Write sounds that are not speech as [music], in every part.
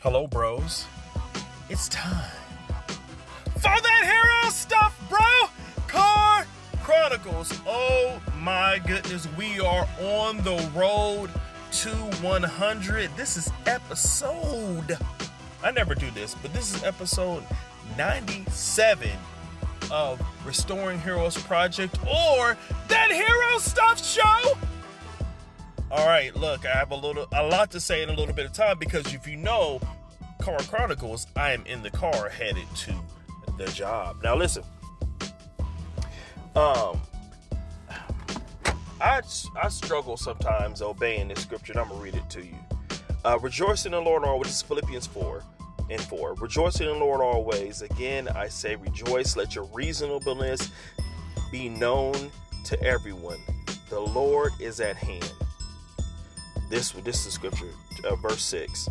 Hello, bros. It's time for that hero stuff, bro. Car Chronicles. Oh my goodness, we are on the road to 100. This is episode. I never do this, but this is episode 97 of Restoring Heroes Project or that Hero Stuff Show. All right, look, I have a little, a lot to say in a little bit of time because if you know Car Chronicles, I am in the car headed to the job. Now, listen, um, I I struggle sometimes obeying this scripture, and I'm gonna read it to you. Uh, Rejoice in the Lord always. This is Philippians four and four. Rejoice in the Lord always. Again, I say rejoice. Let your reasonableness be known to everyone. The Lord is at hand. This this is scripture, uh, verse six.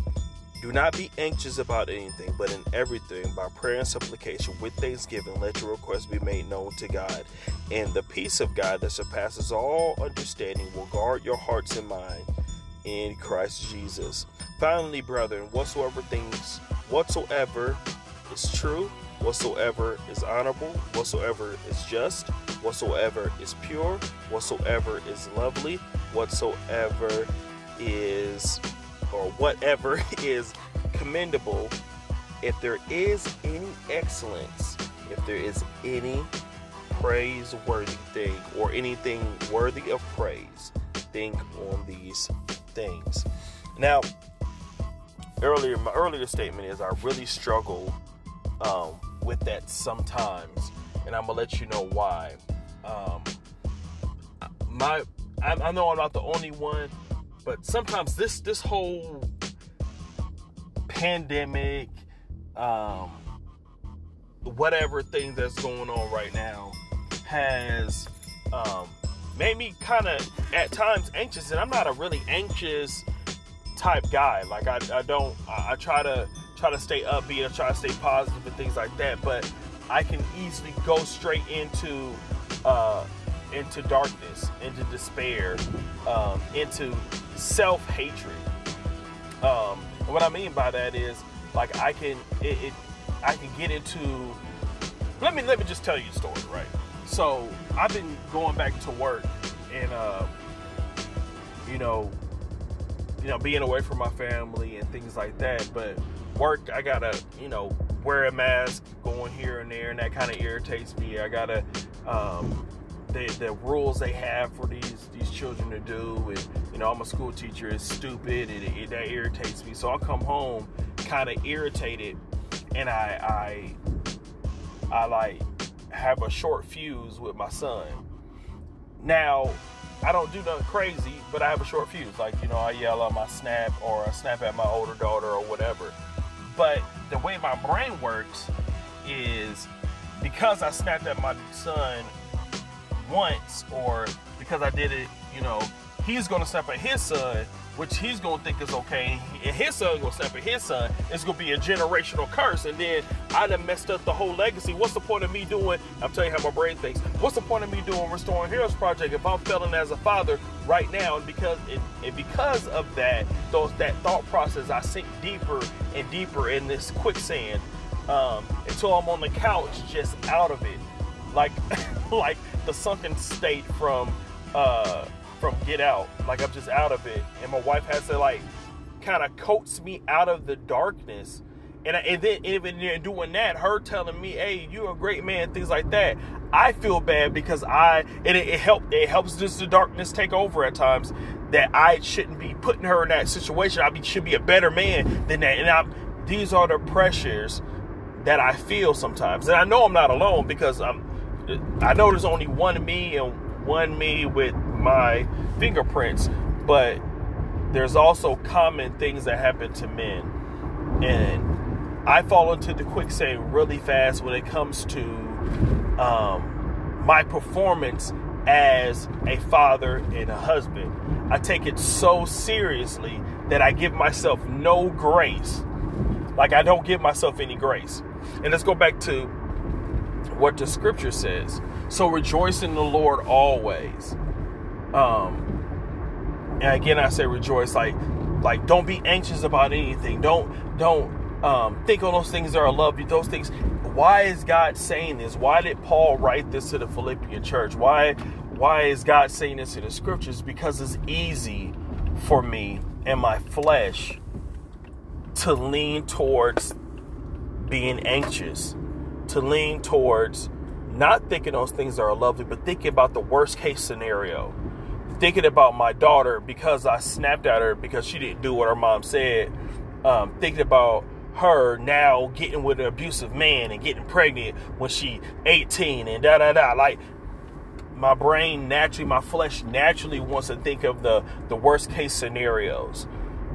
Do not be anxious about anything, but in everything, by prayer and supplication, with thanksgiving, let your requests be made known to God. And the peace of God that surpasses all understanding will guard your hearts and mind in Christ Jesus. Finally, brethren, whatsoever things, whatsoever is true, whatsoever is honorable, whatsoever is just, whatsoever is pure, whatsoever is lovely, whatsoever is or whatever [laughs] is commendable, if there is any excellence, if there is any praiseworthy thing or anything worthy of praise, think on these things. Now, earlier, my earlier statement is I really struggle um, with that sometimes, and I'm gonna let you know why. Um, my, I, I know I'm not the only one but sometimes this this whole pandemic um whatever thing that's going on right now has um made me kind of at times anxious and i'm not a really anxious type guy. Like i, I don't I, I try to try to stay upbeat and try to stay positive and things like that but i can easily go straight into uh into darkness, into despair, um, into self hatred. Um, and what I mean by that is, like, I can it, it, I can get into. Let me let me just tell you a story, right? So I've been going back to work, and uh, you know, you know, being away from my family and things like that. But work, I gotta, you know, wear a mask, going here and there, and that kind of irritates me. I gotta. Um, the, the rules they have for these these children to do and you know i'm a school teacher it's stupid and it, it, that irritates me. So i'll come home kind of irritated and i i i like have a short fuse with my son. Now i don't do nothing crazy but i have a short fuse. Like you know i yell at my snap or i snap at my older daughter or whatever. But the way my brain works is because i snapped at my son once or because I did it, you know, he's gonna snap at his son, which he's gonna think is okay, and his son gonna snap at his son. It's gonna be a generational curse, and then I done messed up the whole legacy. What's the point of me doing? I'm telling you how my brain thinks. What's the point of me doing Restoring Heroes Project if I'm failing as a father right now? And because it, and because of that, those that thought process, I sink deeper and deeper in this quicksand um, until I'm on the couch, just out of it, like [laughs] like the sunken state from uh from Get Out. Like I'm just out of it, and my wife has to like kind of coats me out of the darkness. And, and then even doing that, her telling me, "Hey, you're a great man," things like that. I feel bad because I and it, it help it helps just the darkness take over at times. That I shouldn't be putting her in that situation. I be, should be a better man than that. And I'm, these are the pressures that I feel sometimes, and I know I'm not alone because I'm I know there's only one me and one me with my fingerprints, but there's also common things that happen to men. And I fall into the quicksand really fast when it comes to um, my performance as a father and a husband. I take it so seriously that I give myself no grace. Like I don't give myself any grace. And let's go back to what the scripture says. So rejoice in the Lord always. Um, and again, I say rejoice. Like like don't be anxious about anything. Don't don't um, think on those things that are love you. Those things. Why is God saying this? Why did Paul write this to the Philippian church? Why why is God saying this in the scriptures? Because it's easy for me and my flesh to lean towards being anxious, to lean towards not thinking those things that are lovely, but thinking about the worst case scenario. Thinking about my daughter because I snapped at her because she didn't do what her mom said. Um, thinking about her now getting with an abusive man and getting pregnant when she 18 and da da da. Like my brain naturally, my flesh naturally wants to think of the the worst case scenarios.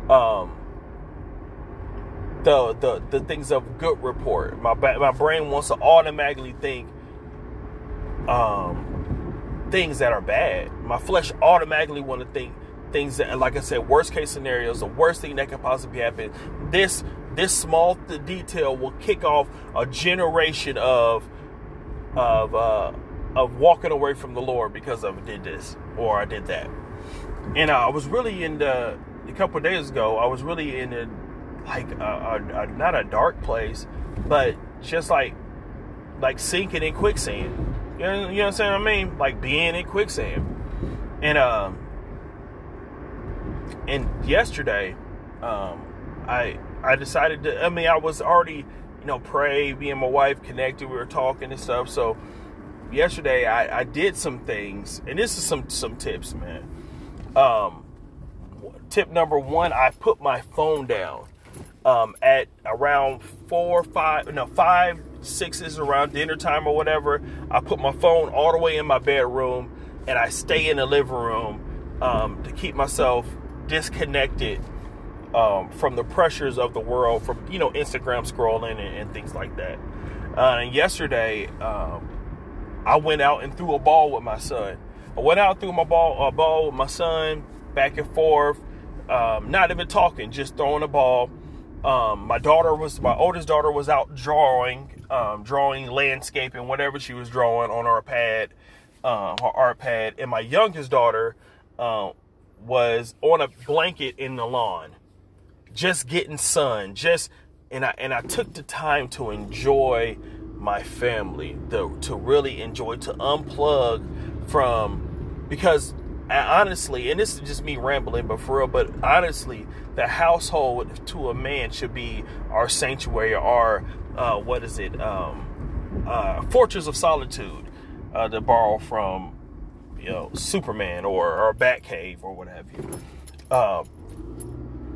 Um, the the the things of good report. My my brain wants to automatically think um, things that are bad. My flesh automatically want to think things that, like I said, worst case scenarios, the worst thing that could possibly happen. This this small detail will kick off a generation of of uh, of walking away from the Lord because of did this or I did that. And uh, I was really in the a couple days ago. I was really in a like a, a, a, not a dark place, but just like like sinking in quicksand. You know, you know what I'm saying? I mean, like being in quicksand. And um, and yesterday, um, I I decided to. I mean, I was already you know pray. Me and my wife connected. We were talking and stuff. So yesterday, I, I did some things, and this is some some tips, man. Um, tip number one: I put my phone down um, at around four, five, no, five, sixes around dinner time or whatever. I put my phone all the way in my bedroom and I stay in the living room um, to keep myself disconnected um, from the pressures of the world, from you know Instagram scrolling and, and things like that. Uh, and yesterday, um, I went out and threw a ball with my son. I went out threw my ball a ball with my son back and forth, um, not even talking, just throwing a ball. Um, my daughter was my oldest daughter was out drawing, um, drawing landscaping, whatever she was drawing on our pad, uh, her art pad, and my youngest daughter uh, was on a blanket in the lawn, just getting sun, just and I and I took the time to enjoy my family, the, to really enjoy, to unplug from because honestly, and this is just me rambling, but for real, but honestly, the household to a man should be our sanctuary, our uh, what is it, um, uh, fortress of solitude, uh, to borrow from you know Superman or or Batcave or what have you. Uh,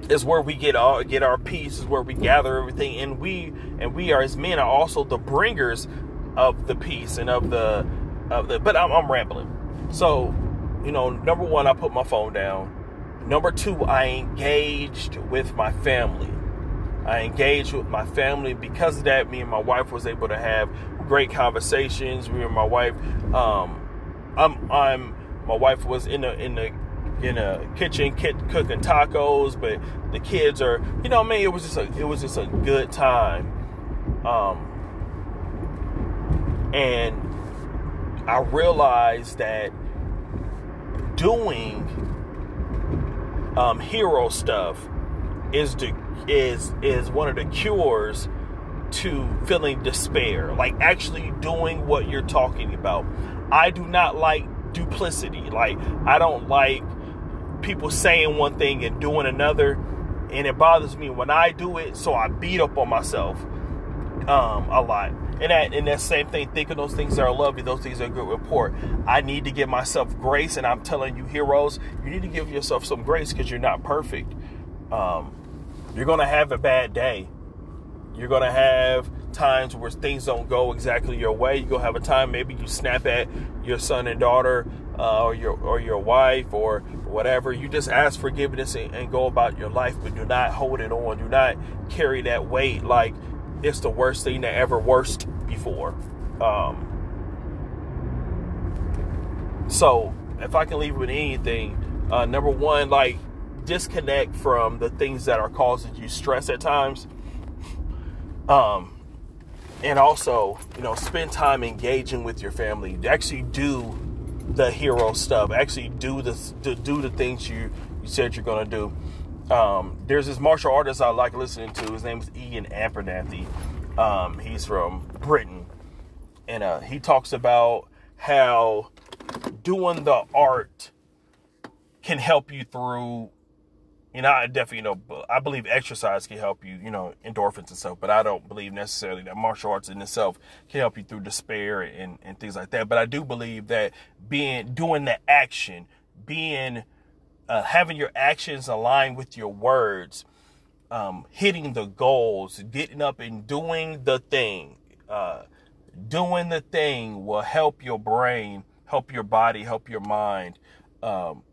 is where we get our get our peace, is where we gather everything, and we and we are as men are also the bringers of the peace and of the of the. But I'm, I'm rambling, so you know, number one, I put my phone down. Number two, I engaged with my family. I engaged with my family because of that. Me and my wife was able to have great conversations. Me and my wife, um, I'm, I'm, my wife was in the in the in the kitchen kit, cooking tacos, but the kids are, you know, I mean, it was just a it was just a good time. Um, and I realized that doing um, hero stuff is the is is one of the cures to feeling despair. Like actually doing what you're talking about. I do not like duplicity. Like I don't like people saying one thing and doing another, and it bothers me when I do it. So I beat up on myself um, a lot. And that and that same thing, thinking those things are lovely, those things are good report. I need to give myself grace, and I'm telling you, heroes, you need to give yourself some grace because you're not perfect. Um, you're gonna have a bad day. You're gonna have times where things don't go exactly your way. You're gonna have a time maybe you snap at your son and daughter, uh, or your or your wife, or whatever. You just ask forgiveness and, and go about your life, but do not hold it on. Do not carry that weight like it's the worst thing that ever worst before. Um, so if I can leave with anything, uh, number one, like disconnect from the things that are causing you stress at times. Um, and also, you know, spend time engaging with your family. Actually, do the hero stuff. Actually, do the do the things you you said you're gonna do. Um, there's this martial artist I like listening to. His name is Iain Abernethy. Um, he's from Britain, and uh, he talks about how doing the art can help you through you know, I definitely, you know, I believe exercise can help you, you know, endorphins and stuff, but I don't believe necessarily that martial arts in itself can help you through despair and, and things like that. But I do believe that being, doing the action, being, uh, having your actions align with your words, um, hitting the goals, getting up and doing the thing, uh, doing the thing will help your brain, help your body, help your mind, um,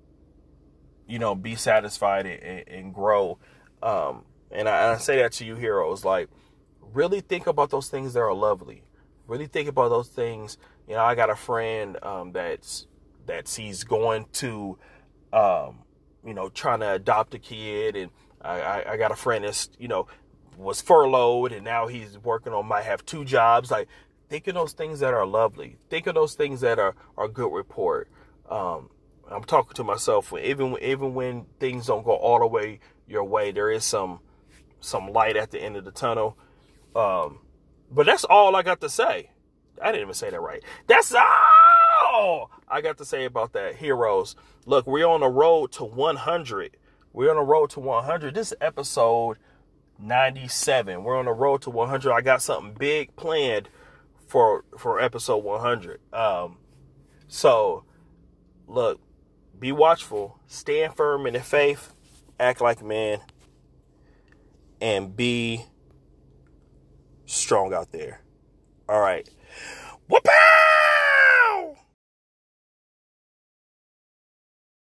you know, be satisfied and, and grow. Um, and, I, and I say that to you, heroes. Like, really think about those things that are lovely. Really think about those things. You know, I got a friend um, that's that he's going to, um, you know, trying to adopt a kid, and I, I got a friend that's you know was furloughed, and now he's working on might have two jobs. Like, think of those things that are lovely. Think of those things that are are good report. Um, I'm talking to myself. Even even when things don't go all the way your way, there is some some light at the end of the tunnel. Um, but that's all I got to say. I didn't even say that right. That's all I got to say about that. Heroes, look, we're on the road to 100. We're on the road to 100. This is episode 97. We're on the road to 100. I got something big planned for for episode 100. Um, so look, be watchful, stand firm in the faith, act like a man, and be strong out there. All right. Whoopee!